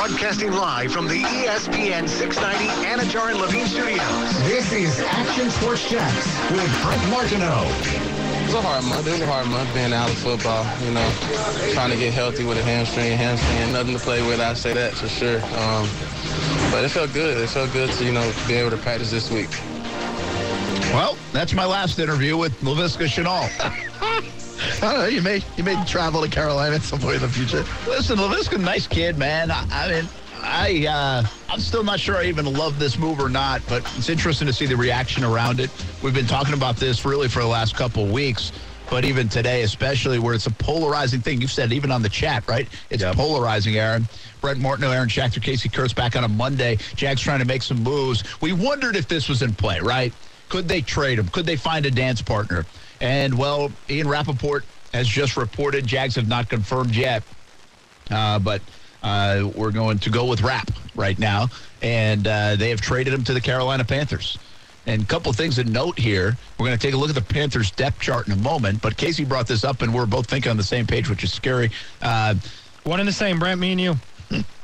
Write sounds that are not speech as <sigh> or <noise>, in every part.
Broadcasting live from the ESPN 690 Anajar and Levine Studios. This is Action Sports Jax with Brent Martineau. It was a hard month. It was a hard month being out of football, you know, trying to get healthy with a hamstring, hamstring, nothing to play with. I say that for sure. Um, but it felt good. It felt good to, you know, be able to practice this week. Well, that's my last interview with Laviska Shenault. <laughs> <laughs> I don't know. You may you may travel to Carolina at some point in the future. Listen, Laviska, nice kid, man. I, I mean, I uh, I'm still not sure I even love this move or not, but it's interesting to see the reaction around it. We've been talking about this really for the last couple of weeks, but even today, especially where it's a polarizing thing. You've said even on the chat, right? It's Yep. polarizing, Aaron. Brent Martineau, Aaron Schachter, Casey Kurtz back on a Monday. Jags trying to make some moves. We wondered if this was in play, right? Could they trade him? Could they find a dance partner? And, well, Ian Rapoport has just reported. Jags have not confirmed yet. Uh, but uh, we're going to go with Rap right now. And uh, they have traded him to the Carolina Panthers. And a couple things to note here. We're going to take a look at the Panthers depth chart in a moment. But Casey brought this up, and we're both thinking on the same page, which is scary. Uh, One and the same, Brent, me and you.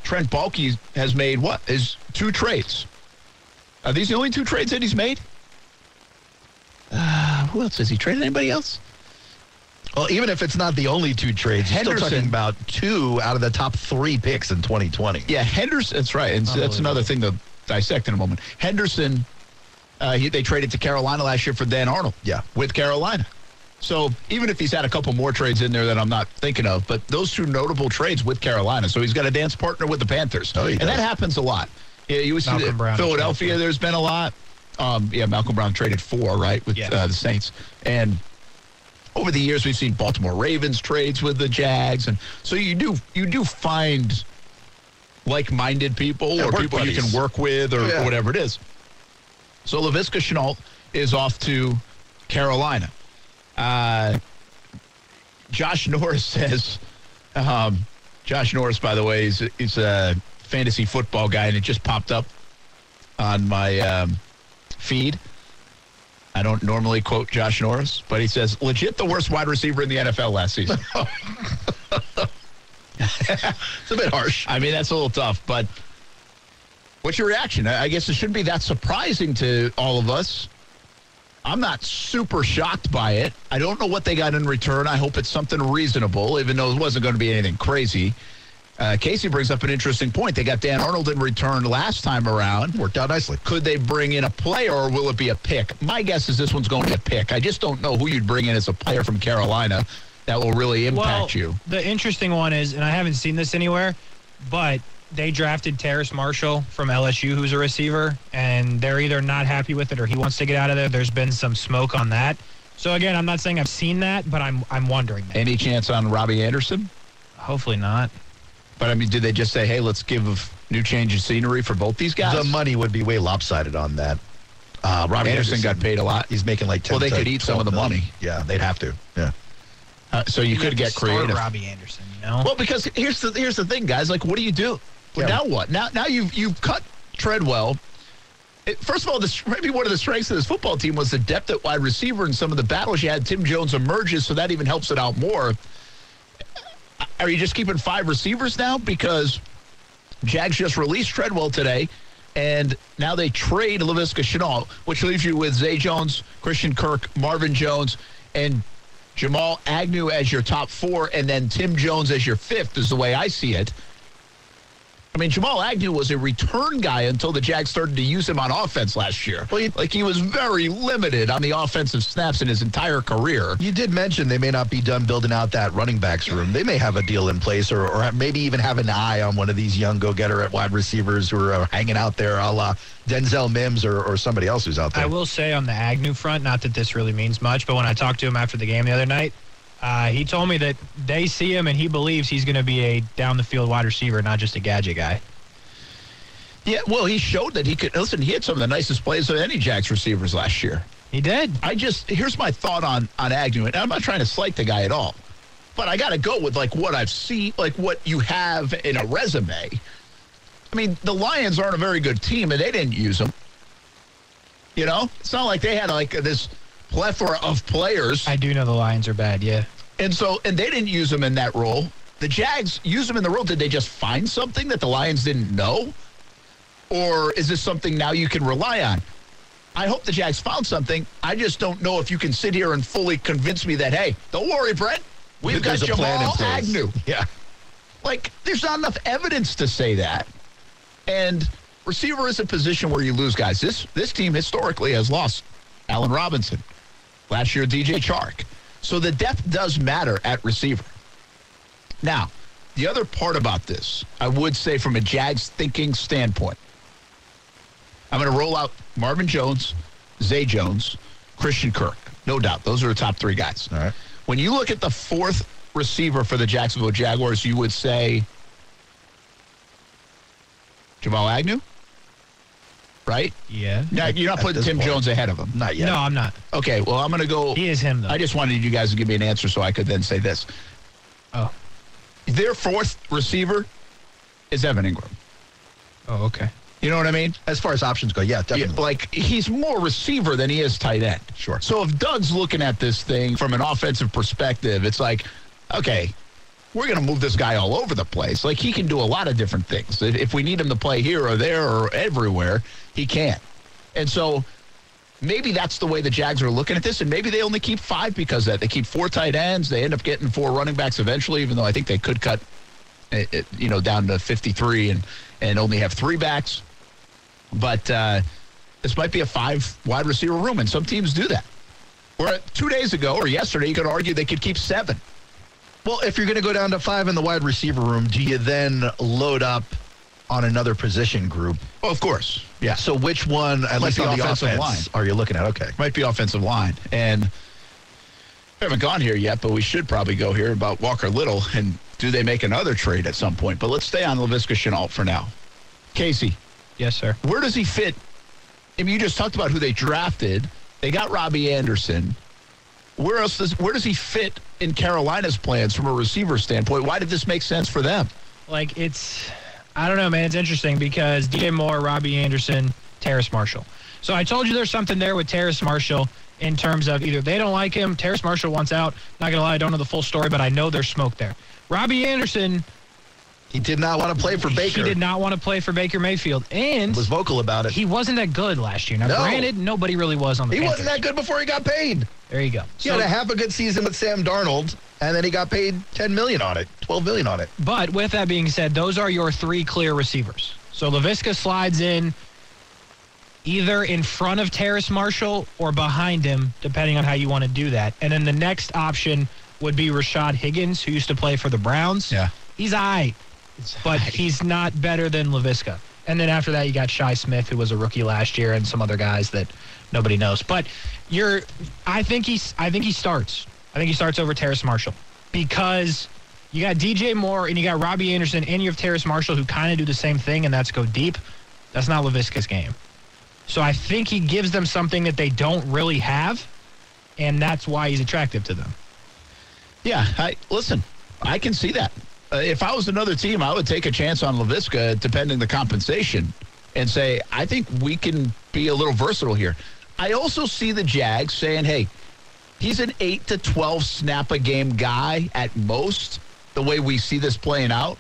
Trent Baalke has made what? Is two trades. Are these the only two trades that he's made? Who else has he traded? Anybody else? Well, even if it's not the only two trades, you're still talking about two out of the top three picks in 2020. Yeah, Henderson. That's right. And so that's another thing to dissect in a moment. Henderson, uh, he, they traded to Carolina last year for Dan Arnold. Yeah. with Carolina. So even if he's had a couple more trades in there that I'm not thinking of, but those two notable trades with Carolina. So he's got a dance partner with the Panthers, Oh, he and does. that happens a lot. Yeah, you see Brown Philadelphia. There's been a lot. Um, yeah, Malcolm Brown traded four, right, with Yeah. uh, the Saints, and over the years we've seen Baltimore Ravens trades with the Jags, and so you do you do find like-minded people Yeah, or people you can work with or, Yeah. or whatever it is. So Laviska Shenault is off to Carolina. Uh, Josh <laughs> Norris says, um, Josh Norris, by the way, is, is a fantasy football guy, and it just popped up on my um, feed. I don't normally quote Josh Norris, but he says, legit the worst wide receiver in the NFL last season. <laughs> It's a bit harsh. I mean, that's a little tough, but what's your reaction? I guess it shouldn't be that surprising to all of us. I'm not super shocked by it. I don't know what they got in return. I hope it's something reasonable, even though it wasn't going to be anything crazy. Uh, Casey brings up an interesting point. They got Dan Arnold in return last time around. Worked out nicely. Could they bring in a player or will it be a pick? My guess is this one's going to be a pick. I just don't know who you'd bring in as a player from Carolina that will really impact well, you. the interesting one is, and I haven't seen this anywhere, but they drafted Terrace Marshall from LSU, who's a receiver, and they're either not happy with it or he wants to get out of there. There's been some smoke on that. So again, I'm not saying I've seen that, but I'm I'm wondering that. Any chance on Robbie Anderson? Hopefully not. But I mean, did they just say, "Hey, let's give a new change of scenery for both these guys"? The money would be way lopsided on that. Uh, Robbie Anderson got paid a lot. He's making like 10 Well, they could eat some of the 12 million. money. Yeah, they'd have to. Yeah. Uh, so you, could have get to start creative. Robbie Anderson, you know. Well, because here's the here's the thing, guys. Like, what do you do? Well, Yeah. Now what? Now now you've you've cut Treadwell. It- first of all, this, maybe one of the strengths of this football team was the depth at wide receiver and some of the battles you had. Tim Jones emerges, so that even helps it out more. Are you just keeping five receivers now because Jags just released Treadwell today, and now they trade Laviska Shenault, which leaves you with Zay Jones, Christian Kirk, Marvin Jones, and Jamal Agnew as your top four, and then Tim Jones as your fifth, is the way I see it. I mean, Jamal Agnew was a return guy until the Jags started to use him on offense last year. Well, you- like he was very limited on the offensive snaps in his entire career. You did mention they may not be done building out that running backs room. They may have a deal in place or, or maybe even have an eye on one of these young go-getter at wide receivers who are uh, hanging out there a la Denzel Mims or, or somebody else who's out there. I will say on the Agnew front, not that this really means much, but when I talked to him after the game the other night, uh, he told me that they see him and he believes he's going to be a down the field wide receiver, not just a gadget guy. Yeah, well, he showed that he could. Listen, he had some of the nicest plays of any Jags receivers last year. He did. I just here's my thought on on Agnew, and I'm not trying to slight the guy at all, but I got to go with like what I've seen, like what you have in a resume. I mean, the Lions aren't a very good team, and they didn't use him. You know, it's not like they had like this plethora of players, I do know the Lions are bad, yeah. and so and they didn't use him in that role. the Jags use them in the role. Did they just find something that the Lions didn't know? Or is this something now you can rely on? I hope the Jags found something. I just don't know if you can sit here and fully convince me that, hey, don't worry, Brett. We've There's got a plan in Jamal place. Agnew. <laughs> Yeah. Like, there's not enough evidence to say that. And receiver is a position where you lose guys. This this team historically has lost Allen Robinson. Last year, DJ Chark. So the depth does matter at receiver. Now, the other part about this, I would say from a Jags thinking standpoint, I'm going to roll out Marvin Jones, Zay Jones, Christian Kirk. No doubt. Those are the top three guys. All right. When you look at the fourth receiver for the Jacksonville Jaguars, you would say Jamal Agnew, right? Yeah. No, you're not At putting Tim point. Jones ahead of him. Not yet. No, I'm not. Okay, well, I'm going to go. He is him though. I just wanted you guys to give me an answer so I could then say this. oh. Their fourth receiver is Evan Engram. Oh, okay. You know what I mean? As far as options go, yeah, Yeah, definitely. like he's more receiver than he is tight end. Sure. So if Doug's looking at this thing from an offensive perspective, it's like, okay, we're going to move this guy all over the place. Like he can do a lot of different things. If we need him to play here or there or everywhere, he can. And so maybe that's the way the Jags are looking at this, and maybe they only keep five because of that. They keep four tight ends. They end up getting four running backs eventually, even though I think they could cut, it, it, you know, down to 53 and and only have three backs. But uh, this might be a five wide receiver room, and some teams do that. Where two days ago or yesterday, you could argue they could keep seven. Well, if you're going to go down to five in the wide receiver room, do you then load up on another position group? Well, of course, yeah. So which one, at Might least be on the offensive offense, line. are you looking at? Okay. might be offensive line. And we haven't gone here yet, but we should probably go here about Walker Little and do they make another trade at some point? But let's stay on Laviska Shenault for now. Casey, Yes, sir. where does he fit? I mean, you just talked about who they drafted. They got Robbie Anderson. Where else does where does he fit in Carolina's plans from a receiver standpoint? Why did this make sense for them? Like it's, I don't know, man. It's interesting because DJ Moore, Robbie Anderson, Terrace Marshall. So I told you there's something there with Terrace Marshall in terms of either they don't like him, Terrace Marshall wants out. Not gonna lie, I don't know the full story, but I know there's smoke there. Robbie Anderson, He did not want to play for Baker. he did not want to play for Baker Mayfield, and Was vocal about it. he wasn't that good last year. Now, No. granted, nobody really was on the. He Panthers. wasn't that good before he got paid. There you go. He had a half a good season with Sam Darnold, and then he got paid 10 million on it, 12 million on it. But with that being said, those are your three clear receivers. So Laviska slides in either in front of Terrace Marshall or behind him, depending on how you want to do that. And then the next option would be Rashad Higgins, who used to play for the Browns. Yeah. He's all right, but he's not better than Laviska. And then after that, you got Shi Smith, who was a rookie last year, and some other guys that nobody knows. But you're, I think he's, I think he starts. I think he starts over Terrace Marshall because you got DJ Moore and you got Robbie Anderson and you have Terrace Marshall who kind of do the same thing, and that's go deep. That's not Laviska's game. So I think he gives them something that they don't really have, and that's why he's attractive to them. Yeah, I listen. I can see that. Uh, if I was another team, I would take a chance on Laviska, depending the compensation, and say I think we can be a little versatile here. I also see the Jags saying, "Hey, he's an eight to twelve snap a game guy at most." The way we see this playing out,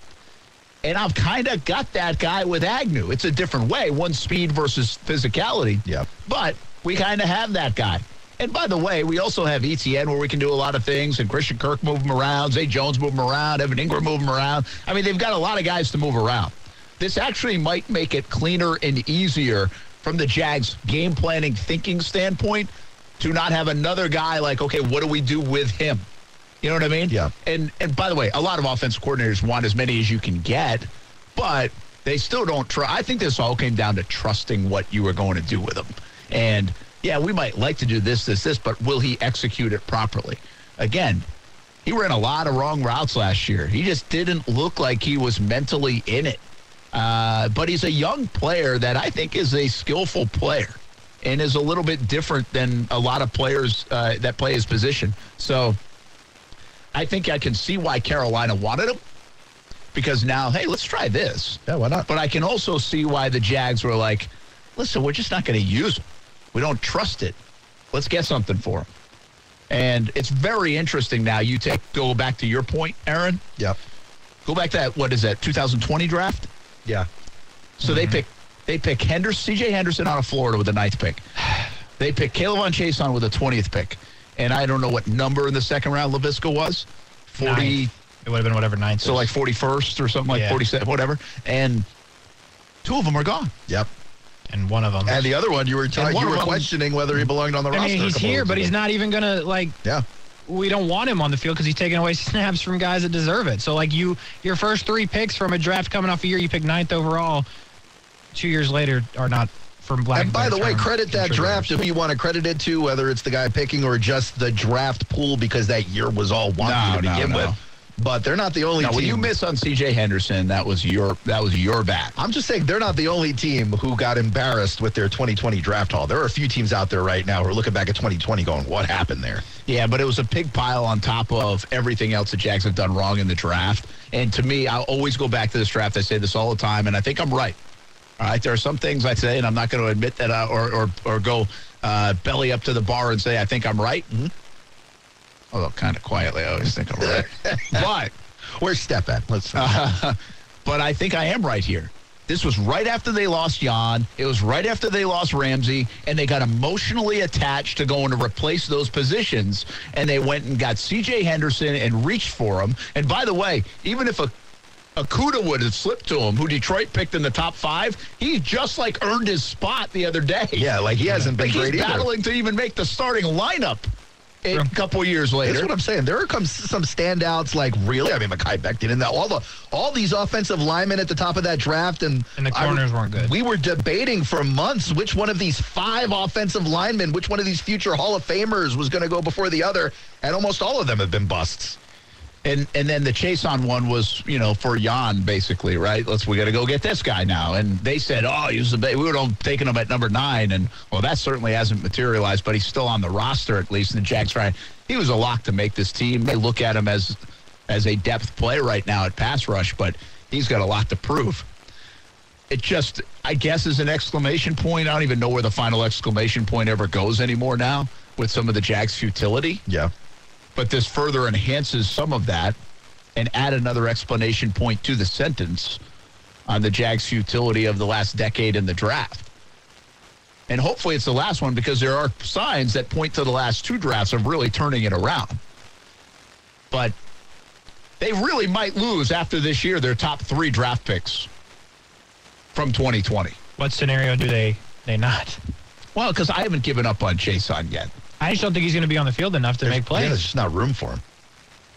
and I've kind of got that guy with Agnew. It's a different way, one speed versus physicality. Yeah. But we kind of have that guy. And by the way, we also have ETN where we can do a lot of things, and Christian Kirk move him around, Zay Jones move him around, Evan Engram move him around. I mean, they've got a lot of guys to move around. This actually might make it cleaner and easier from the Jags game planning thinking standpoint to not have another guy like, okay, what do we do with him? You know what I mean? Yeah. And and by the way, a lot of offensive coordinators want as many as you can get, but they still don't try. I think this all came down to trusting what you were going to do with them. And yeah, we might like to do this, this, this, but will he execute it properly? Again, he ran a lot of wrong routes last year. He just didn't look like he was mentally in it. Uh, but he's a young player that I think is a skillful player and is a little bit different than a lot of players uh, that play his position. So I think I can see why Carolina wanted him because now, hey, let's try this. Yeah, why not? But I can also see why the Jags were like, listen, we're just not going to use him. We don't trust it. Let's get something for him. And it's very interesting now. You take go back to your point, Aaron. Yep. Go back to that. What is that? 2020 draft. Yeah. So they mm-hmm. pick they pick Henderson, C.J. Henderson out of Florida with the ninth pick. <sighs> They pick K'Lavon Chaisson with the twentieth pick, and I don't know what number in the second round Laviska was. Forty. Ninth. It would have been whatever ninth. So is. like forty first or something like Yeah. forty seven, whatever. And two of them are gone. Yep. And one of them. And the other one, you were you were them- questioning whether he belonged on the I roster. mean, he's here, but he's not even gonna like. Yeah. We don't want him on the field because he's taking away <laughs> snaps from guys that deserve it. So like you, your first three picks from a draft coming off a year you picked ninth overall, two years later are not from black. And by the way, credit that draft if you want to credit it to, whether it's the guy picking or just the draft pool because that year was all wonky No, to no, no. with. But they're not the only Now, team. when you miss on C.J. Henderson, that was your that was your bad. I'm just saying they're not the only team who got embarrassed with their 2020 draft haul. There are a few teams out there right now who are looking back at 2020 going, what happened there? Yeah, but it was a pig pile on top of everything else the Jags have done wrong in the draft. And to me, I'll always go back to this draft. I say this all the time, and I think I'm right. All right, there are some things I say, and I'm not going to admit that uh, or, or or go uh, belly up to the bar and say I think I'm right. Although kind of quietly, I always think I'm right. <laughs> but Where's Step at? Let's. Uh-huh. but I think I am right here. This was right after they lost Jan. It was right after they lost Ramsey, and they got emotionally attached to going to replace those positions. And they went and got C.J. Henderson and reached for him. And by the way, even if a Okudah would have slipped to him, who Detroit picked in the top five, he just like earned his spot the other day. yeah, like he hasn't been like he's great either. battling to even make the starting lineup a couple years later. That's what I'm saying. There are come some standouts like really. I mean, Mekhi Becton and that all the all these offensive linemen at the top of that draft and And the I- corners weren't good. We were debating for months which one of these five offensive linemen, which one of these future Hall of Famers was going to go before the other, and almost all of them have been busts. And and then the Chaisson one was, you know, for Jan basically, right? Let's we got to go get this guy now. And they said, oh, he's the ba-. we were taken him at number nine, and well, that certainly hasn't materialized, but he's still on the roster at least. And the Jags right, he was a lock to make this team. They look at him as as a depth play right now at pass rush, but he's got a lot to prove. It just, I guess, is an exclamation point. I don't even know where the final exclamation point ever goes anymore now with some of the Jags' futility Yeah. But this further enhances some of that and add another explanation point to the sentence on the Jags' futility of the last decade in the draft. And hopefully it's the last one because there are signs that point to the last two drafts of really turning it around. But they really might lose after this year their top three draft picks from 2020. What scenario do they they not? Well, because I haven't given up on Chaisson yet. I just don't think he's going to be on the field enough to make plays. Yeah, there's just not room for him.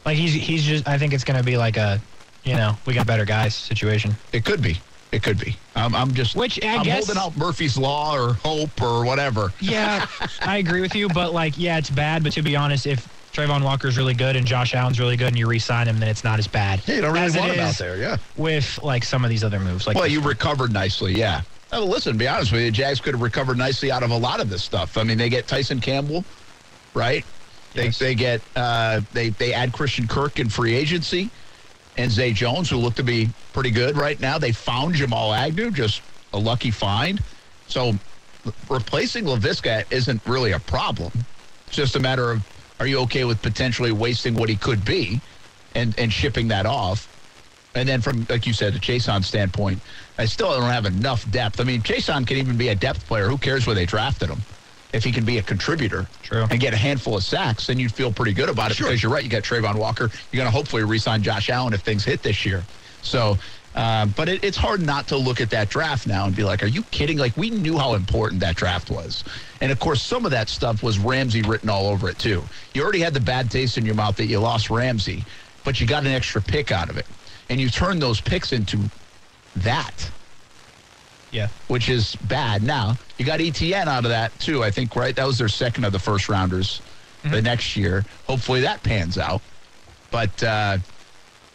Like he's he's just. I think it's going to be like a, you know, we got better guys situation. It could be. It could be. I'm, I'm just. Which I I'm guess- holding out Murphy's Law or hope or whatever. Yeah, I agree with you, but like, yeah, it's bad. But to be honest, if Travon Walker's really good and Josh Allen's really good, and you re-sign him, then it's not as bad. Yeah, you don't really as want him out there. Yeah. With like some of these other moves, like Well, you recovered nicely, yeah. Oh, listen, to be honest with you, the Jags could have recovered nicely out of a lot of this stuff. I mean, they get Tyson Campbell, right? They Yes. they get uh, they they add Christian Kirk in free agency, and Zay Jones, who look to be pretty good right now. They found Jamal Agnew, just a lucky find. So replacing Laviska isn't really a problem. It's just a matter of are you okay with potentially wasting what he could be, and and shipping that off. And then from, like you said, the Chaisson standpoint, I still don't have enough depth. I mean, Chaisson can even be a depth player. Who cares where they drafted him? If he can be a contributor True. and get a handful of sacks, then you'd feel pretty good about it Sure. because you're right. You got Travon Walker. You're going to hopefully re-sign Josh Allen if things hit this year. So, uh, but it, it's hard not to look at that draft now and be like, are you kidding? Like, we knew how important that draft was. And of course, some of that stuff was Ramsey written all over it, too. You already had the bad taste in your mouth that you lost Ramsey, but you got an extra pick out of it. And you turn those picks into that yeah, which is bad. Now you got ETN out of that too. I think right. That was their second of the first rounders the next year. Hopefully that pans out. But uh,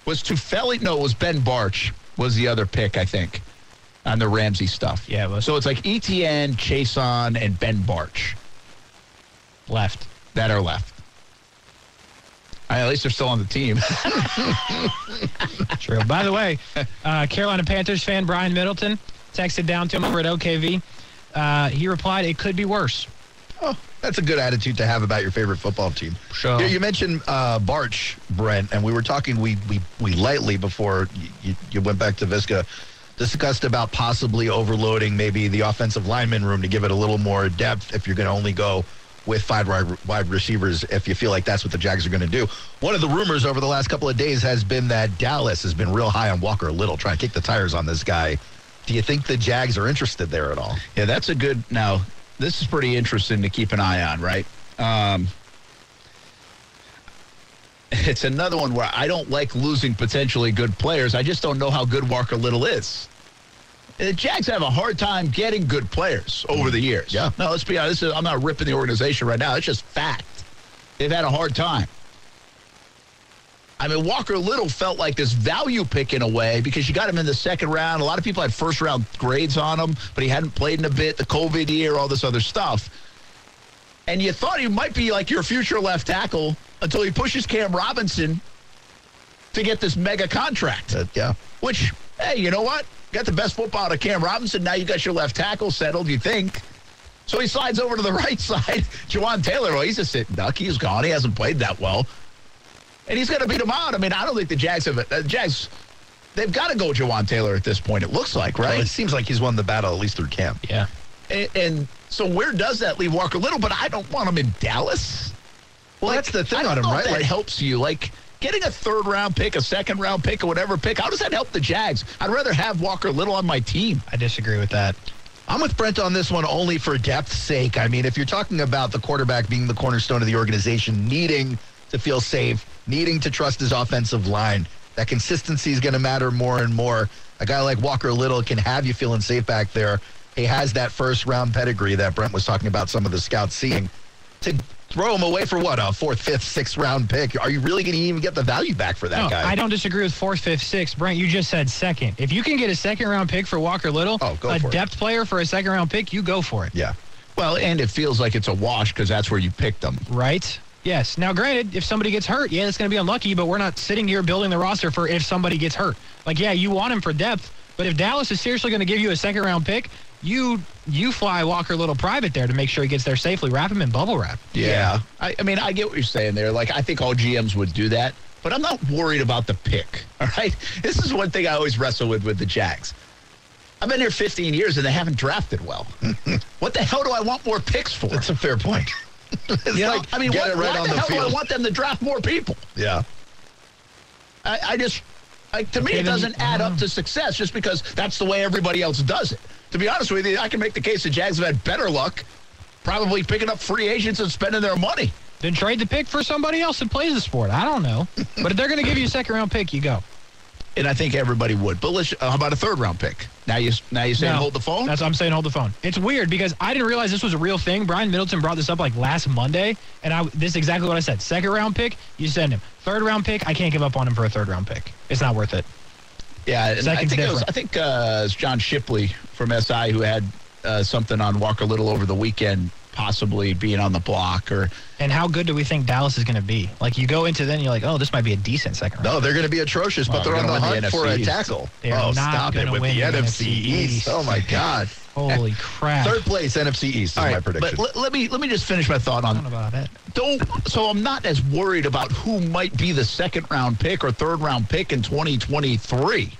was Tufeli? No, it was Ben Bartch was the other pick. I think on the Ramsey stuff. Yeah, it was. So it's like ETN, Chaisson, and Ben Bartch left. that are left. At least they're still on the team. True. By the way, uh, Carolina Panthers fan Brian Middleton texted down to him over at OKV. Uh, he replied, "It could be worse." Oh, that's a good attitude to have about your favorite football team. Sure. You, you mentioned uh, Bartch, Brent, and we were talking. We we we lightly before you, you went back to Viska discussed about possibly overloading maybe the offensive lineman room to give it a little more depth if you're going to only go with five wide, receivers if you feel like that's what the Jags are going to do. One of the rumors over the last couple of days has been that Dallas has been real high on Walker Little, trying to kick the tires on this guy. Do you think the Jags are interested there at all? Yeah, that's a good. Now, this is pretty interesting to keep an eye on, right? Um, it's another one where I don't like losing potentially good players. I just don't know how good Walker Little is. The Jags have a hard time getting good players over the years. Yeah. No, let's be honest. I'm not ripping the organization right now. It's just fact. They've had a hard time. I mean, Walker Little felt like this value pick in a way because you got him in the second round. A lot of people had first round grades on him, but he hadn't played in a bit, the COVID year, all this other stuff. And you thought he might be like your future left tackle until he pushes Cam Robinson to get this mega contract. Uh, yeah. Which, hey, you know what? Got the best football out of Cam Robinson. Now you got your left tackle settled, you think. So he slides over to the <laughs> right side. Jawaan Taylor, well, he's a sitting duck. He's gone. He hasn't played that well. And he's going to beat him out. I mean, I don't think the Jags have it. Uh, Jags, they've got to go Jawaan Taylor at this point, it looks like, Well, right? it seems like he's won the battle at least through camp. Yeah. and, and so where does that leave Walker Little? But I don't want him in Dallas. Well, that's the thing I don't on him, know right? That Like- helps you. Like getting a third round pick, a second round pick, or whatever pick. How does that help the Jags? I'd rather have Walker Little on my team. I disagree with that. I'm with Brent on this one only for depth's sake. I mean, if you're talking about the quarterback being the cornerstone of the organization, needing to feel safe, needing to trust his offensive line, that consistency is going to matter more and more. A guy like Walker Little can have you feeling safe back there. He has that first round pedigree that Brent was talking about some of the scouts seeing. To throw him away for what, a fourth, fifth, sixth round pick? Are you really going to even get the value back for that No, guy? I don't disagree with fourth, fifth, sixth. Brent, you just said second. If you can get a second round pick for Walker Little, Oh, go a for it. depth player for a second round pick, you go for it. Yeah. Well, and it feels like it's a wash because that's where you picked them. Right? Yes. Now, granted, if somebody gets hurt, yeah, it's going to be unlucky, but we're not sitting here building the roster for if somebody gets hurt. Like, yeah, you want him for depth, but if Dallas is seriously going to give you a second round pick, you you fly Walker Little private there to make sure he gets there safely. Wrap him in bubble wrap. Yeah. I, I mean, I get what you're saying there. Like, I think all GMs would do that, but I'm not worried about the pick. <laughs> All right. This is one thing I always wrestle with with the Jags. I've been here 15 years and they haven't drafted well. <laughs> what the hell do I want more picks for? That's a fair point. <laughs> it's You know, I mean, get what, it right why on the, the hell do I want them to draft more people? Yeah. I, I just, like, to me, it doesn't add up to success just because that's the way everybody else does it. To be honest with you, I can make the case the Jags have had better luck probably picking up free agents and spending their money. Then trade the pick for somebody else that plays the sport. I don't know. <laughs> but if they're going to give you a second round pick, you go. And I think everybody would. But let's, uh, how about a third round pick? Now you now you saying No, hold the phone? That's what I'm saying. Hold the phone. It's weird because I didn't realize this was a real thing. Brian Middleton brought this up like last Monday, and I this is exactly what I said. Second round pick, you send him. Third round pick, I can't give up on him for a third round pick. It's not worth it. Yeah, and I Second's think it was. I think uh, it's John Shipley from SI who had uh, something on Walker Little over the weekend, possibly being on the block or And how good do we think Dallas is going to be? Like you go into then you're like, oh, this might be a decent second round. No, they're going to be atrocious, Well, but they're they're on the hunt the for a tackle. They're oh, not stop it with the the NFC East. East. Oh my <laughs> God. Holy crap! Third place NFC East is All my prediction. But let, let me let me just finish my thought on about it. don't so I'm not as worried about who might be the second round pick or third round pick in 2023.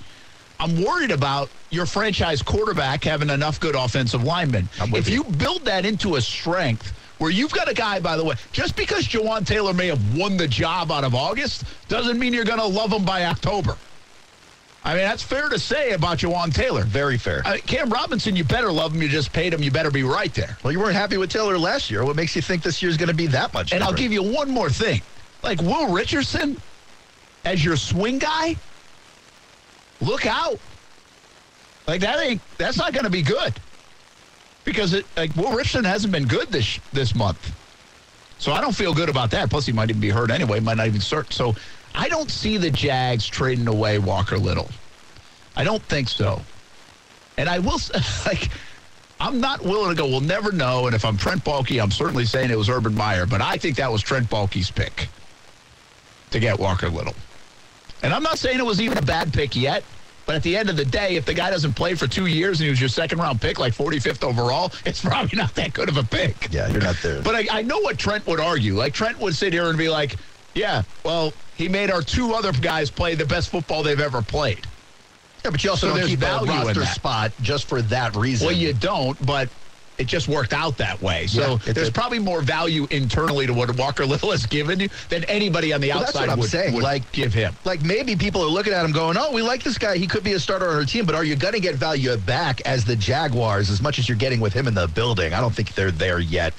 I'm worried about your franchise quarterback having enough good offensive linemen. If you. you build that into a strength where you've got a guy, by the way, just because Jawaan Taylor may have won the job out of August doesn't mean you're going to love him by October. I mean, that's fair to say about Jawaan Taylor. Very fair. I Cam Robinson, you better love him. You just paid him. You better be right there. well, you weren't happy with Taylor last year. What makes you think this year's going to be that much? And I'll give you one more thing. Like Will Richardson as your swing guy, look out. Like that ain't that's not going to be good. Because it like Will Richardson hasn't been good this this month. So I don't feel good about that. Plus he might even be hurt anyway, might not even start. So I don't see the Jags trading away Walker Little. I don't think so. And I will <laughs> like I'm not willing to go. We'll never know. And if I'm Trent Baalke, I'm certainly saying it was Urban Meyer. But I think that was Trent Baalke's pick to get Walker Little. And I'm not saying it was even a bad pick yet. But at the end of the day, if the guy doesn't play for two years and he was your second round pick, like 45th overall, <laughs> it's probably not that good of a pick. Yeah, you're not there. But I, I know what Trent would argue. Like Trent would sit here and be like, "Yeah, well, he made our two other guys play the best football they've ever played." yeah, but you also so don't keep a roster that. spot just for that reason. Well, you don't, but it just worked out that way. So Yeah, there's a- probably more value internally to what Walker Little has given you than anybody on the Well, that's outside what I'm would, saying. would Like- give him. like maybe people are looking at him going, "Oh, we like this guy. He could be a starter on our team." But are you going to get value back as the Jaguars as much as you're getting with him in the building? I don't think they're there yet.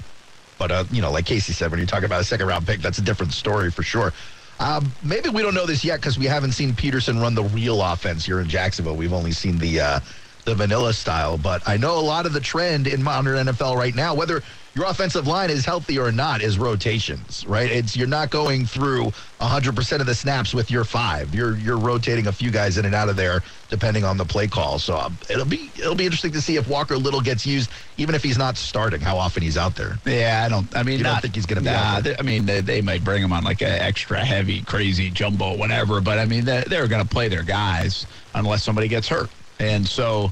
But uh, you know, like Casey said, when you're talking about a second round pick, that's a different story for sure. Um, maybe we don't know this yet because we haven't seen Pederson run the real offense here in Jacksonville. We've only seen the uh, the vanilla style. But I know a lot of the trend in modern NFL right now, whether your offensive line is healthy or not, is rotations. Right? It's you're not going through 100 percent of the snaps with your five. You're you're rotating a few guys in and out of there depending on the play call. So um, it'll be it'll be interesting to see if Walker Little gets used, even if he's not starting, how often he's out there. Yeah, I don't. I mean, You don't think he's gonna be Nah, out there? they- I mean, they, they might bring him on like an extra heavy, crazy jumbo, whatever. But I mean, they, they're going to play their guys unless somebody gets hurt, and so.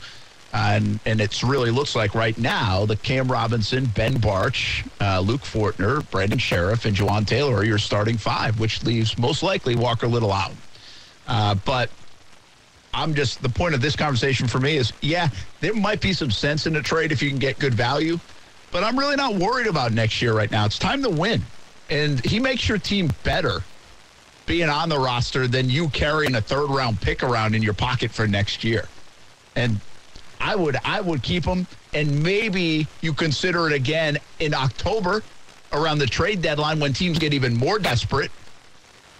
And, and it's really looks like right now the Cam Robinson, Ben Bartch, uh, Luke Fortner, Brandon Scherff, and Jawaan Taylor are your starting five, which leaves most likely Walker Little out. Uh, but I'm just the point of this conversation for me is yeah, there might be some sense in a trade if you can get good value, but I'm really not worried about next year right now. It's time to win. And he makes your team better being on the roster than you carrying a third round pick around in your pocket for next year. And I would I would keep him and maybe you consider it again in October around the trade deadline when teams get even more desperate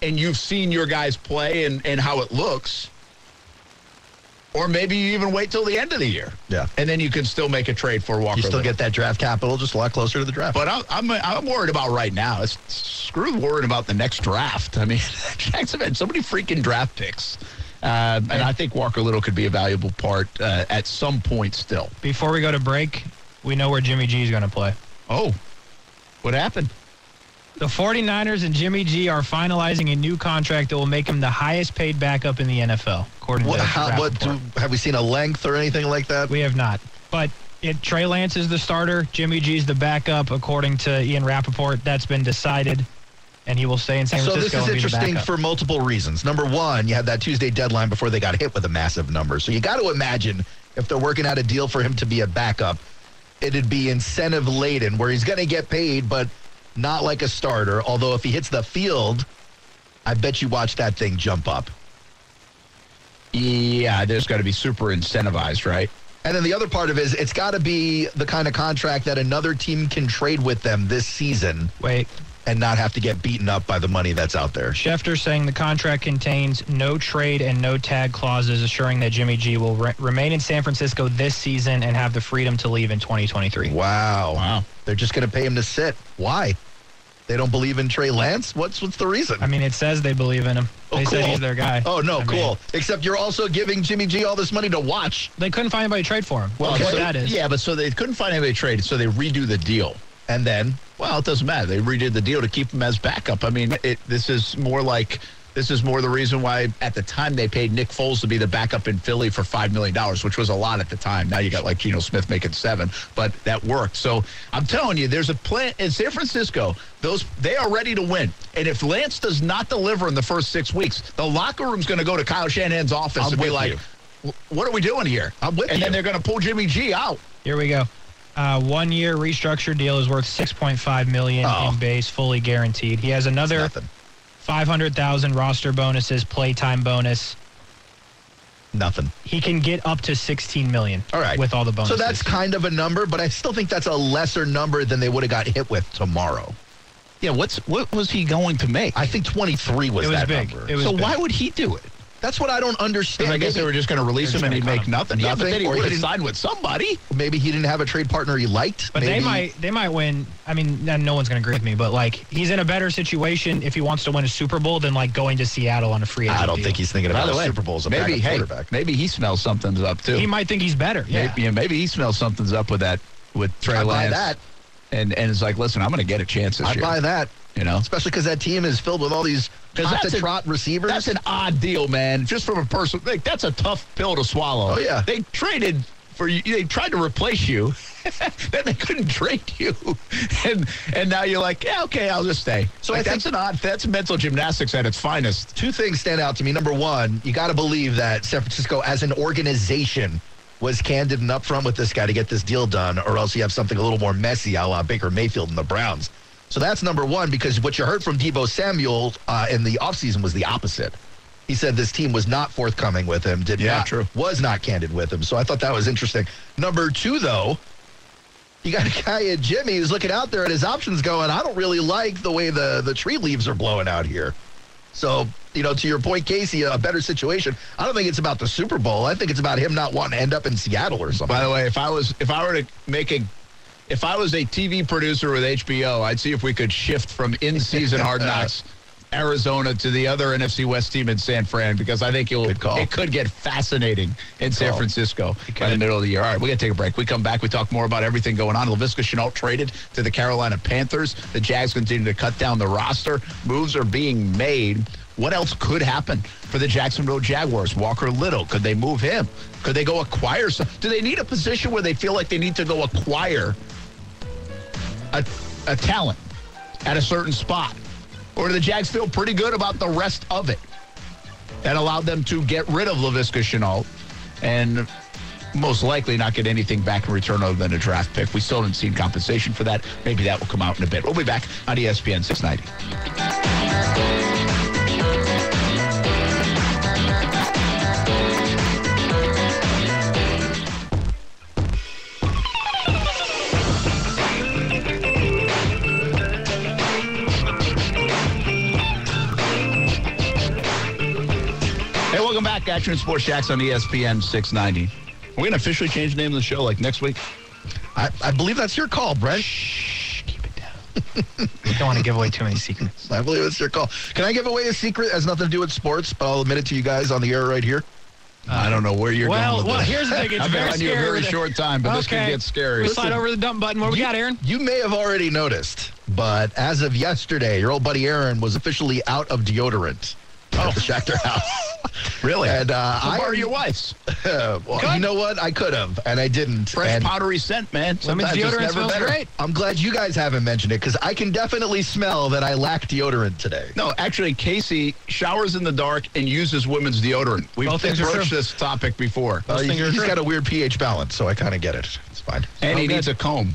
and you've seen your guys play and, and how it looks. Or maybe you even wait till the end of the year. Yeah. And then you can still make a trade for Walker. You still get that draft capital just a lot closer to the draft. But I'm, I'm I'm worried about right now. It's screw worrying about the next draft. I mean, <laughs> Jacksonville had so many freaking draft picks, uh, and I think Walker Little could be a valuable part uh, at some point still. Before we go to break, we know where Jimmy G is going to play. Oh, what happened? The 49ers and Jimmy G are finalizing a new contract that will make him the highest paid backup in the NFL, according what, to how, Rapoport. what do, have we seen a length or anything like that? We have not. But it, Trey Lance is the starter. Jimmy G's the backup, according to Ian Rapoport. That's been decided, and he will stay in San So Francisco. this is and be interesting for multiple reasons. Number one, you had that Tuesday deadline before they got hit with a massive number. So you got to imagine if they're working out a deal for him to be a backup, it'd be incentive laden where he's going to get paid, but not like a starter. Although if he hits the field, I bet you watch that thing jump up. Yeah, there's got to be super incentivized, right? And then the other part of it is it's got to be the kind of contract that another team can trade with them this season Wait, and not have to get beaten up by the money that's out there. Schefter saying the contract contains no trade and no tag clauses, assuring that Jimmy G will re- remain in San Francisco this season and have the freedom to leave in 2023. Wow. Wow. They're just going to pay him to sit. Why? They don't believe in Trey Lance? What's what's the reason? I mean, it says they believe in him. Oh, They said he's their guy. oh no, I mean, cool. Except you're also giving Jimmy G all this money to watch. they couldn't find anybody to trade for him. Well, Okay, what so- that is. Yeah, but so they couldn't find anybody to trade, so they redo the deal. And then Well, it doesn't matter. They redid the deal to keep him as backup. I mean, it, this is more like this is more the reason why at the time they paid Nick Foles to be the backup in Philly for five million dollars, which was a lot at the time. Now you got like Geno Smith making seven, but that worked. So I'm telling you, there's a plan in San Francisco. Those they are ready to win, and if Lance does not deliver in the first six weeks, the locker room's going to go to Kyle Shanahan's office I'm and be like, you. "What are we doing here?" I'm with and you. then they're going to pull Jimmy G out. Here we go. Uh, one year restructured deal is worth 6.5 million Oh. in base, fully guaranteed. He has another 500,000 roster bonuses, playtime bonus. Nothing. He can get up to 16 million. All right. with all the bonuses. So that's kind of a number, but I still think that's a lesser number than they would have got hit with tomorrow. Yeah, what's what was he going to make? I think 23 was It was that big. number. It was so big. why would he do it? That's what I don't understand. I guess Maybe- they were just going to release him and he'd make cut nothing. Yeah, but Nothing, then he or he would have signed with somebody. maybe he didn't have a trade partner he liked. But they might they might win. I mean, no one's going to agree with me, but like he's in a better situation if he wants to win a Super Bowl than like going to Seattle on a free agent. I don't deal. think he's thinking about the Super Bowl as a maybe backup hey, quarterback. maybe he smells something's up too. He might think he's better. Yeah. maybe, yeah, maybe he smells something's up with that with Trey I buy Lance. that. And and it's like, listen, I'm going to get a chance this I year. buy that. You know, Especially because that team is filled with all these 'Cause hot that's a- trot receivers. That's an odd deal, man. Just from a person, like that's a tough pill to swallow. Oh, yeah. they traded for you. They tried to replace you, <laughs> then they couldn't trade you, <laughs> and and now you're like, yeah, okay, I'll just stay. So I that's an odd. That's mental gymnastics at its finest. two things stand out to me. Number one, you got to believe that San Francisco, as an organization, was candid and upfront with this guy to get this deal done, or else you have something a little more messy, a la Baker Mayfield and the Browns. So that's number one, because what you heard from Deebo Samuel uh, in the offseason was the opposite. He said this team was not forthcoming with him, did Yeah, not, true. was not candid with him. So I thought that was interesting. Number two, though, you got a guy at Jimmy who's looking out there at his options going, I don't really like the way the, the tree leaves are blowing out here. So, you know, to your point, Casey, a better situation. I don't think it's about the Super Bowl. I think it's about him not wanting to end up in Seattle or something. By the way, if I was if I were to make a if I was a TV producer with HBO, I'd see if we could shift from in-season Hard <laughs> Knocks Arizona to the other NFC West team in San Fran because I think it could get fascinating in San call. Francisco by the middle of the year. All right, we got to take a break. We come back. We talk more about everything going on. Laviska Shenault traded to the Carolina Panthers. The Jags continue to cut down the roster. Moves are being made. What else could happen for the Jacksonville Jaguars? Walker Little, could they move him? Could they go acquire some? Do they need a position where they feel like they need to go acquire a, a talent at a certain spot? Or do the Jags feel pretty good about the rest of it? That allowed them to get rid of Laviska Shenault and most likely not get anything back in return other than a draft pick. We still haven't seen compensation for that. Maybe that will come out in a bit. We'll be back on ESPN 690. Hey, welcome back. Action Sports Jax on ESPN 690. We're going to officially change the name of the show like next week. I, I believe that's your call, Brent. Keep it down. <laughs> We don't want to give away too many secrets. I believe it's your call. Can I give away a secret? It has nothing to do with sports, but I'll admit it to you guys on the air right here. Uh, I don't know where you're Well, going with well, this. here's the thing. It's <laughs> I've been very on you a very short time, but this could Okay. get scary. We slide over the dump button. What we got, Aaron? You may have already noticed, but as of yesterday, your old buddy Aaron was officially out of deodorant oh. at the Schechter house. <laughs> <laughs> Really? And uh, So I borrow your wife's. <laughs> well, Good. you know what? I could have, and I didn't. Fresh and powdery scent, man. Women's Sometimes it's deodorant never smells better. great. I'm glad you guys haven't mentioned it because I can definitely smell that I lack deodorant today. No, actually, Casey showers in the dark and uses women's deodorant. We've Both things approached this topic before. Uh, Those things are he's true. got a weird pH balance, so I kind of get it. It's fine. and he needs a comb.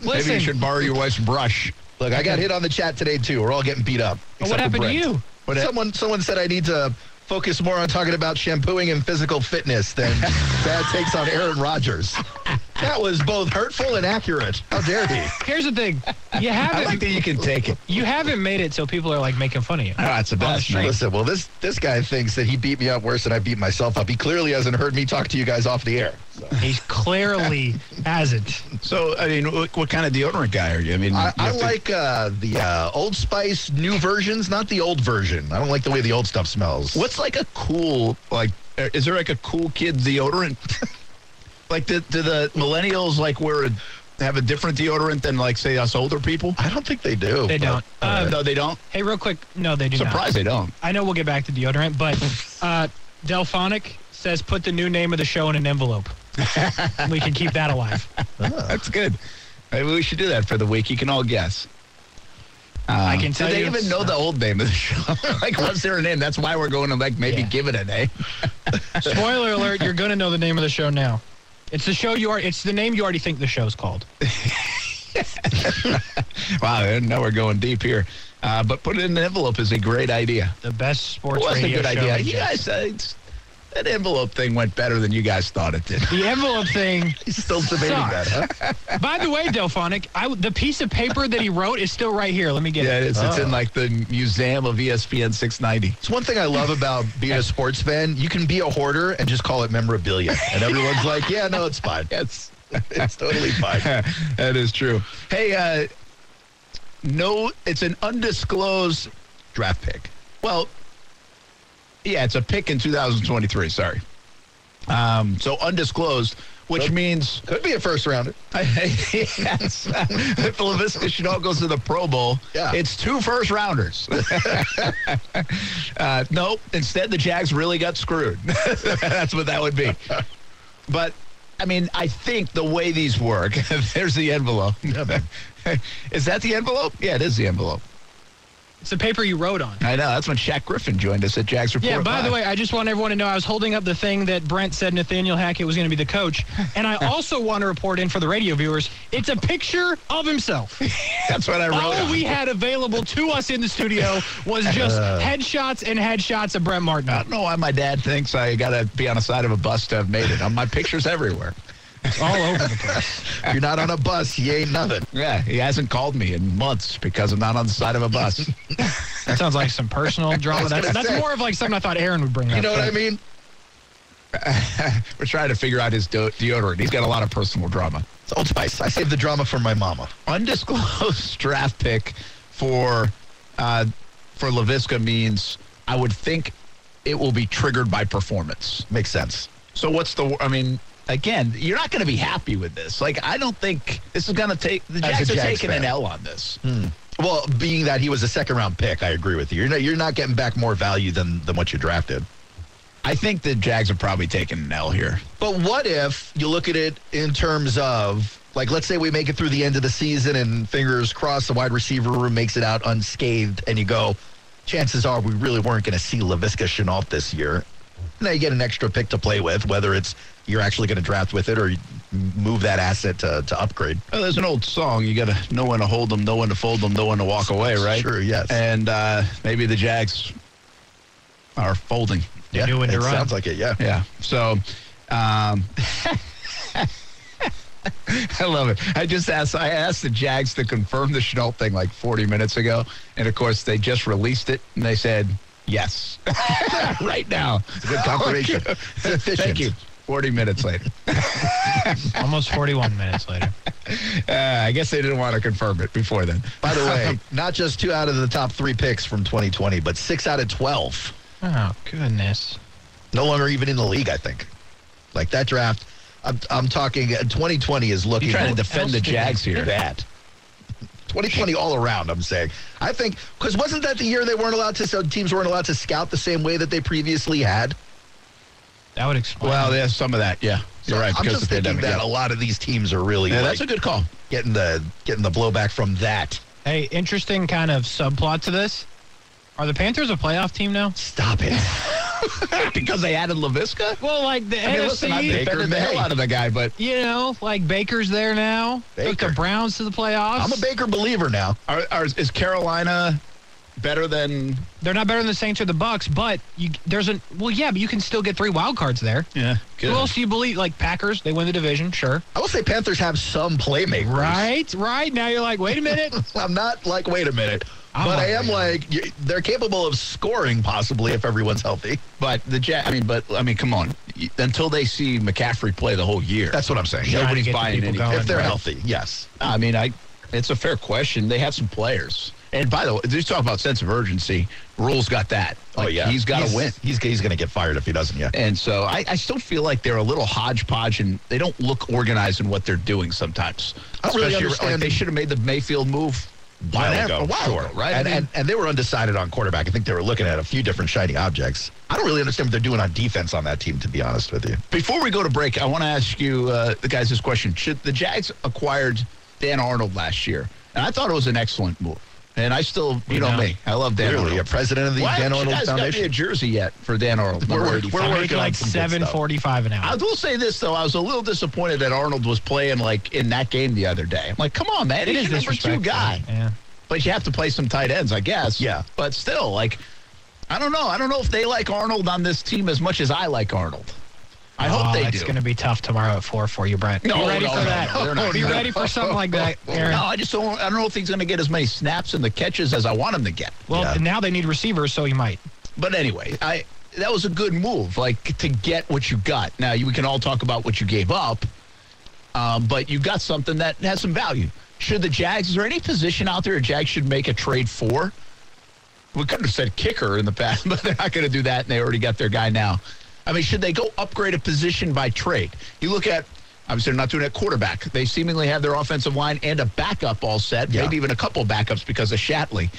Maybe Listen, you should borrow your wife's brush. Look, I got hit on the chat today too. We're all getting beat up. what except for happened to you? What Someone, someone said I need to focus more on talking about shampooing and physical fitness than <laughs> bad takes on Aaron Rodgers. That was both hurtful and accurate. How dare he? <laughs> Here's the thing. You haven't like that you can take it. you haven't made it so people are like making fun of you. Oh, that's the On the best. street. Listen, well, this this guy thinks that he beat me up worse than I beat myself up. He clearly hasn't heard me talk to you guys off the air. He clearly <laughs> hasn't. So, I mean, what, what kind of deodorant guy are you? I mean, I, I have to- like uh, the uh, Old Spice new versions, not the old version. I don't like the way the old stuff smells. What's like a cool like? uh, Is there like a cool kid deodorant? <laughs> like, do, do the millennials like wear a have a different deodorant than like say us older people? I don't think they do. They but- don't. Uh, no, they don't. Hey, real quick. No, they do not. Surprised they don't. I know we'll get back to deodorant, but <laughs> uh, Delphonic says put the new name of the show in an envelope. we can keep that alive. <laughs> That's good. Maybe we should do that for the week. You can all guess. Uh, I can tell Did they you even it's know the old name of the show? <laughs> like, what's their name? That's why we're going to like maybe Yeah. give it a name. Spoiler alert, you're going to know the name of the show now. It's the show you are. It's the name you already think the show's called. <laughs> Wow, now we're going deep here. Uh, but put it in an envelope is a great idea. The best sports a radio good show. idea. You guys, uh, that envelope thing went better than you guys thought it did. The envelope thing. <laughs> He's still debating Sucks. that, huh? <laughs> By the way, Delphonic, I, the piece of paper that he wrote is still right here. Let me get Yeah, it. Yeah, it is. It's in like the museum of ESPN 690. It's one thing I love about being a <laughs> sports fan. You can be a hoarder and just call it memorabilia. And everyone's like, yeah, no, it's fine. Yes. It's totally fine. that is true. Hey, uh, no, it's an undisclosed Draft pick. Well, yeah, it's a pick in 2023. Sorry. Um, so undisclosed, which Could- means Could be a first rounder. <laughs> yes, if Laviska Shenault goes to the Pro Bowl, Yeah. it's two first rounders. <laughs> uh, nope. Instead, the Jags really got screwed. <laughs> That's what that would be. But I mean, I think the way these work, there's the envelope. Yeah, is that the envelope? Yeah, it is the envelope. It's the paper you wrote on. I know. That's when Shaq Griffin joined us at Jags Report. Yeah, by the way, I just want everyone to know I was holding up the thing that Brent said Nathaniel Hackett was going to be the coach. <laughs> And I also want to report in for the radio viewers it's a picture of himself. <laughs> that's what I wrote. All on. we had available to us in the studio was <laughs> just uh. headshots and headshots of Brent Martin. I don't know why my dad thinks I got to be on the side of a bus to have made it. My picture's everywhere. All over the place. If <laughs> you're not on a bus, you ain't nothing. Yeah, he hasn't called me in months because I'm not on the side of a bus. <laughs> That sounds like some personal drama. That's, that's say. more of like something I thought Aaron would bring up. You know what I mean? <laughs> We're trying to figure out his de- deodorant. He's got a lot of personal drama. It's Old Spice. I saved the drama for my mama. Undisclosed draft pick for uh, for Laviska means I would think it will be triggered by performance. Makes sense. So what's the? I mean, again, you're not going to be happy with this. Like, I don't think this is going to take the Jags are Jags taking an. L on this. Well, being that he was a second round pick, I agree with you. You're not, you're not getting back more value than, than what you drafted. I think the Jags are probably taking an L here. But what if you look at it in terms of, like, let's say we make it through the end of the season and fingers crossed the wide receiver room makes it out unscathed, and you go, chances are we really weren't going to see Laviska Shenault this year. Now you get an extra pick to play with, whether it's you're actually going to draft with it or move that asset to, to upgrade. Well, there's an old song. You got to know when to hold them, know when to fold them, know when to walk away, right? Sure, yes. And uh, maybe the Jags are folding. Yeah, knew when to it run. sounds like it. Yeah. Yeah. So, um, <laughs> I love it. I just asked. I asked the Jags to confirm the Shenault thing like 40 minutes ago, and of course they just released it, and they said yes, <laughs> right now. It's a good confirmation. It's. <laughs> Thank you. 40 minutes later. <laughs> Almost 41 minutes later. Uh, I guess they didn't want to confirm it before then. By the way, <laughs> not just two out of the top three picks from 2020, but six out of 12. Oh, goodness. No longer even in the league, I think. Like that draft, I'm, I'm talking uh, 2020 is looking You're trying to defend the Jags here. bad. 2020 all around, I'm saying. I think, because wasn't that the year they weren't allowed to, so teams weren't allowed to scout the same way that they previously had? That would explain. Well, there's some of that. Yeah, you're right. I'm because just of the thinking pandemic. that yeah. a lot of these teams are really Yeah, like, that's a good call. getting the getting the blowback from that. hey, interesting kind of subplot to this. Are the Panthers a playoff team now? Stop it. <laughs> because they added Laviska. Well, like the I mean, NFC, listen, I Baker defended the hell out of the guy, but you know, like Baker's there now. Took the Browns to the playoffs. I'm a Baker believer now. are, are, is Carolina better than? They're not better than the Saints or the Bucs, but you, there's a well, yeah, but you can still get three wild cards there. Yeah, Who else do you believe? Like Packers, they win the division, sure. I will say Panthers have some playmakers. Right, right. Now you're like, wait a minute. <laughs> I'm not like, wait a minute. I'm but I am wait like, y they're capable of scoring possibly if everyone's healthy. But the Jack. I mean, but I mean, come on. Until they see McCaffrey play the whole year, That's what I'm saying. Nobody's buying people anything. if they're right? healthy, yes. I mean, I. It's a fair question. They have some players. And by the way, you talk about sense of urgency. Rhule's got that. oh yeah, he's got to win. He's he's going to get fired if he doesn't. Yeah. And so I, I still feel like they're a little hodgepodge and they don't look organized in what they're doing sometimes. I don't really understand- Like they should have made the Mayfield move while ago, a while sure. ago, right? And, I mean- and and they were undecided on quarterback. I think they were looking at a few different shiny objects. I don't really understand what they're doing on defense on that team, to be honest with you. Before we go to break, I want to ask you, uh, the guys, this question: Should the Jags acquired Dan Arnold last year? And I thought it was an excellent move. And I still, you know know. me, I love Dan Clearly, a Arnold. president of the Why Dan you Arnold guys got me a jersey yet for Dan Arnold? We're- we're- we're working on like some good stuff. seven forty-five an hour. I will say this though, I was a little disappointed that Arnold was playing like in that game the other day. I'm like, come on, man, It he's is number two guy. Yeah. But you have to play some tight ends, I guess. Yeah. But still, like, I don't know. I don't know if they like Arnold on this team as much as I like Arnold. I hope oh, they It's do. going to be tough tomorrow at four for you, Brent. No, ready no, for no, that. no, not. Be ready for something like that, <laughs> Aaron. No, I just don't. I don't know if he's going to get as many snaps and the catches as I want him to get. Well, Yeah. now they need receivers, so he might. But anyway, I that was a good move, like to get what you got. Now you, we can all talk about what you gave up, um, but you got something that has some value. Should the Jags? Is there any position out there a Jags should make a trade for? We could have said kicker in the past, <laughs> but they're not going to do that, and they already got their guy now. I mean, should they go upgrade a position by trade? You look at, obviously, they're not doing it at quarterback. They seemingly have their offensive line and a backup all set, Yeah. maybe even a couple backups because of Shatley.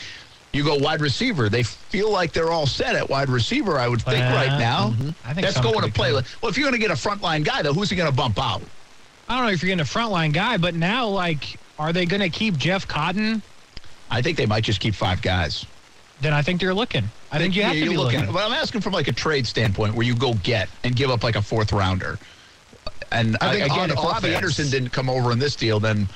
You go wide receiver. They feel like they're all set at wide receiver, I would think, Uh, right now. I think That's going to play. coming. Well, if you're going to get a frontline guy, though, who's he going to bump out? I don't know if you're getting a frontline guy, but now, like, are they going to keep Jeff Cotton? I think they might just keep five guys. Then I think they're looking. I think you have Yeah, to be you're looking. But I'm asking from like a trade standpoint where you go get and give up like a fourth rounder. And I I think again, on if Robbie offense- Anderson didn't come over in this deal, then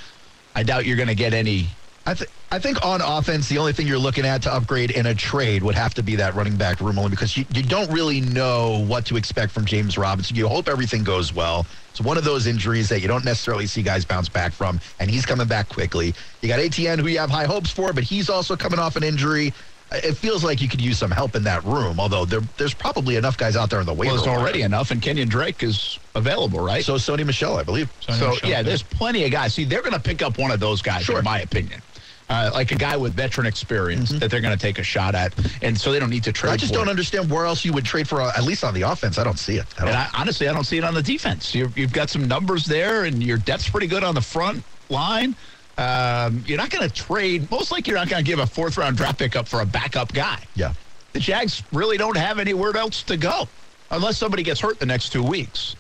I doubt you're going to get any. I, th- I think on offense, the only thing you're looking at to upgrade in a trade would have to be that running back room only because you, you don't really know what to expect from James Robinson. You hope everything goes well. It's one of those injuries that you don't necessarily see guys bounce back from, and he's coming back quickly. You got ETN, who you have high hopes for, but he's also coming off an injury. It feels like you could use some help in that room, although there, there's probably enough guys out there in the waiver Well, there's wire. already enough, and Kenyan Drake is available, right? So Sony Michel, I believe. So Michel, yeah, yeah. there's plenty of guys. See, they're going to pick up one of those guys, Sure. in my opinion. Uh, like a guy with veteran experience that they're going to take a shot at, and so they don't need to trade. I just for don't it. understand where else you would trade for, uh, at least on the offense. I don't see it. I And I, honestly, I don't see it on the defense. you you've got some numbers there, and your depth's pretty good on the front line. Um, you're not going to trade. Most likely, you're not going to give a fourth round draft pick up for a backup guy. yeah. The Jags really don't have anywhere else to go, unless somebody gets hurt the next two weeks,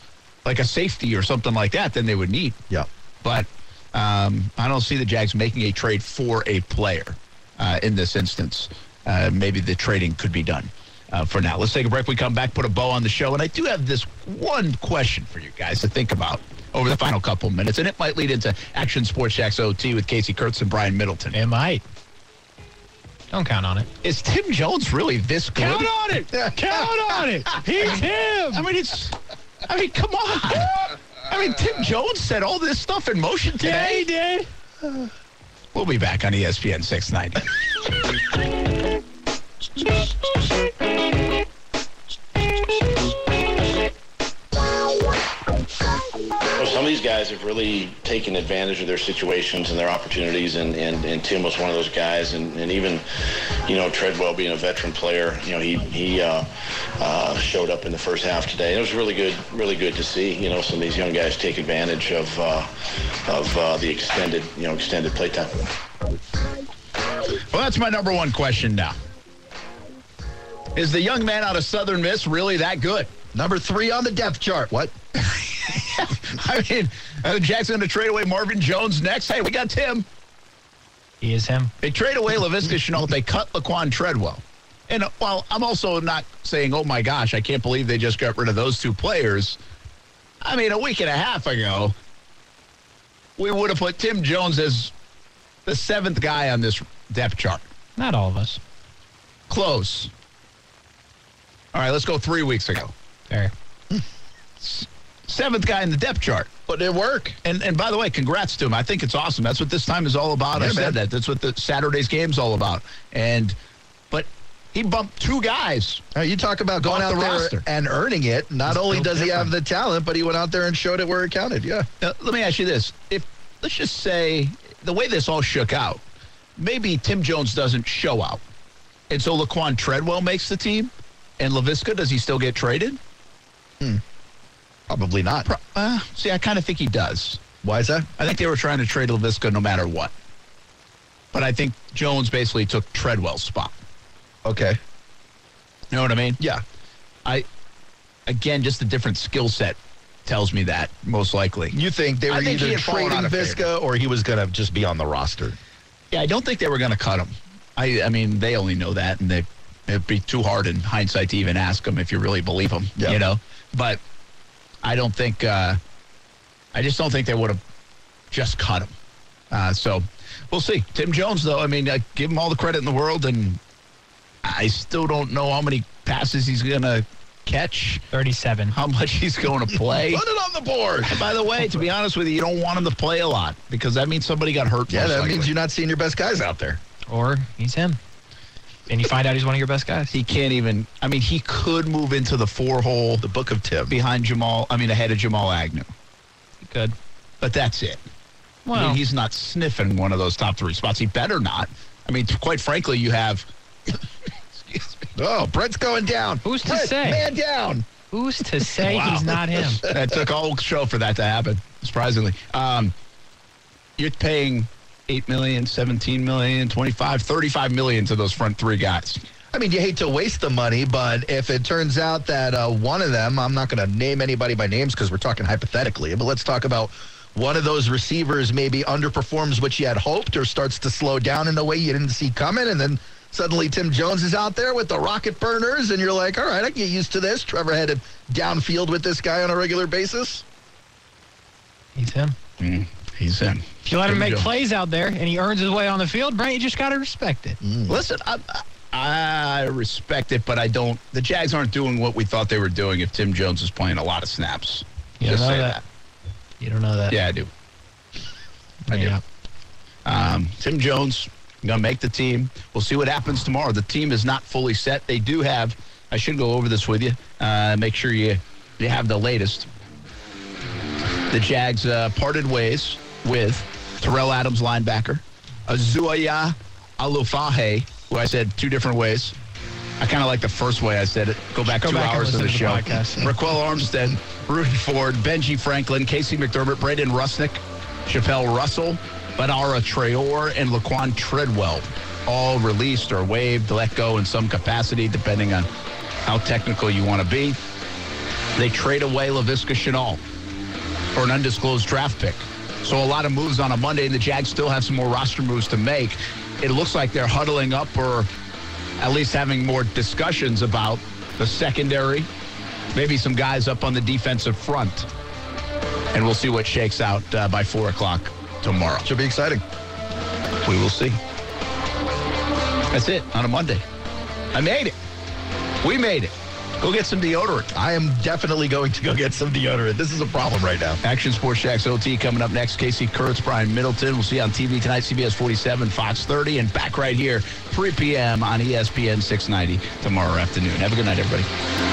like a safety or something like that. Then they would need. Yeah. But um, I don't see the Jags making a trade for a player uh, in this instance. Uh, maybe the trading could be done uh, for now. Let's take a break. We come back, put a bow on the show. And I do have this one question for you guys to think about over the final couple minutes. And it might lead into Action Sports Jax OT with Casey Kurtz and Brian Middleton. It might. Don't count on it. Is Tim Jones really this good? Count on it. count on it. <laughs> He's him. I mean, it's. I mean, come on. I mean, Tim Jones said all this stuff in motion Yeah, today. he did. We'll be back on ESPN 690. <laughs> some of these guys have really taken advantage of their situations and their opportunities, and, and, and Tim was one of those guys. And, and even, you know, Treadwell being a veteran player, you know, he he uh, uh, showed up in the first half today. And It was really good, really good to see. You know, some of these young guys take advantage of uh, of uh, the extended, you know, extended play time. Well, that's my number one question now. Is the young man out of Southern Miss really that good? Number three on the depth chart. What? <laughs> <laughs> I mean, uh, Jackson to trade away Marvin Jones next. Hey, we got Tim. He is him. They trade away Laviska Shenault. They cut Laquan Treadwell. And uh, while I'm also not saying, oh my gosh, I can't believe they just got rid of those two players. I mean, a week and a half ago, we would have put Tim Jones as the seventh guy on this depth chart. Not all of us. Close. All right, let's go three weeks ago. There. <laughs> Seventh guy in the depth chart. But it worked. And and by the way, congrats to him. I think it's awesome. That's what this time is all about. I said man. that. That's what the Saturday's game's all about. And but he bumped two guys. Now, you talk about going out the there roster. and earning it. Not It's only does he have the talent, but he went out there and showed it where it counted. Yeah. Now, let me ask you this: If let's just say the way this all shook out, maybe Tim Jones doesn't show out, and so Laquan Treadwell makes the team, and Laviska does he still get traded? Hmm. Probably not. Pro- Uh, see, I kind of think he does. Why is that? I think they were trying to trade Laviska no matter what. But I think Jones basically took Treadwell's spot. Okay. You know what I mean? Yeah. I again, just a different skill set tells me that most likely. You think they were think either trading. Viska or he was going to just be on the roster? Yeah, I don't think they were going to cut him. I, I mean, they only know that, and they, it'd be too hard in hindsight to even ask them if you really believe them. Yeah. You know, but I don't think. Uh, I just don't think they would have just cut him. Uh, so we'll see. Tim Jones, though, I mean, uh, give him all the credit in the world, and I still don't know how many passes he's going to catch, 37. how much he's going to play. <laughs> Put it on the board. By the way, to be honest with you, you don't want him to play a lot because that means somebody got hurt. Yeah, that likely. means you're not seeing your best guys out there. Or he's him. And you find out he's one of your best guys. he can't even. I mean, he could move into the four hole The book of Tim. behind Jamal. I mean, ahead of Jamal Agnew, Good. but that's it. I mean, he's not sniffing one of those top three spots. He better not. I mean, quite frankly, you have. <laughs> excuse me. Oh, Brett's going down. Who's to Brett, say? Man down. Who's to say Wow. he's not him? <laughs> That took all show for that to happen, surprisingly. Um, you're paying 8 million, 17 million, 25, 35 million to those front three guys. I mean, you hate to waste the money, but if it turns out that uh, one of them, I'm not going to name anybody by names because we're talking hypothetically, but let's talk about one of those receivers maybe underperforms what you had hoped or starts to slow down in a way you didn't see coming, and then suddenly Tim Jones is out there with the rocket burners, and you're like, all right, I can get used to this. Trevor headed downfield with this guy on a regular basis. He's him. He's in. If you let him make plays out there and he earns his way on the field, Brent, you just got to respect it. Listen, I, I respect it, but I don't. The Jags aren't doing what we thought they were doing if Tim Jones is playing a lot of snaps. You Just don't know say that. You don't know that. Yeah, I do. I do. Um, Tim Jones going to make the team. We'll see what happens tomorrow. The team is not fully set. They do have. I should go over this with you. Uh, make sure you you have the latest. The Jags uh, parted ways with Terrell Adams, linebacker, Azuaya Alufahe, who I said two different ways. I kind of like the first way I said it. Go back Go two back hours of listen the show. the podcast. Ryquell Armstead, Rudy Ford, Benji Franklin, Casey McDermott, Braden Rusnick, Chapelle Russell, Badara Traore, and Laquan Treadwell. All released or waived, let go in some capacity, depending on how technical you want to be. They trade away Laviska Shenault for an undisclosed draft pick. So a lot of moves on a Monday, and the Jags still have some more roster moves to make. It looks like they're huddling up or at least having more discussions about the secondary, maybe some guys up on the defensive front. And we'll see what shakes out uh, by 4 o'clock tomorrow. Should be exciting. We will see. That's it on a Monday. I made it. We made it. Go get some deodorant. I am definitely going to go get some deodorant. This is a problem right now. Action Sports Jax OT coming up next. Casey Kurtz, Brian Middleton. We'll see you on TV tonight, CBS 47, Fox 30, and back right here, 3 p.m. on ESPN 690 tomorrow afternoon. Have a good night, everybody.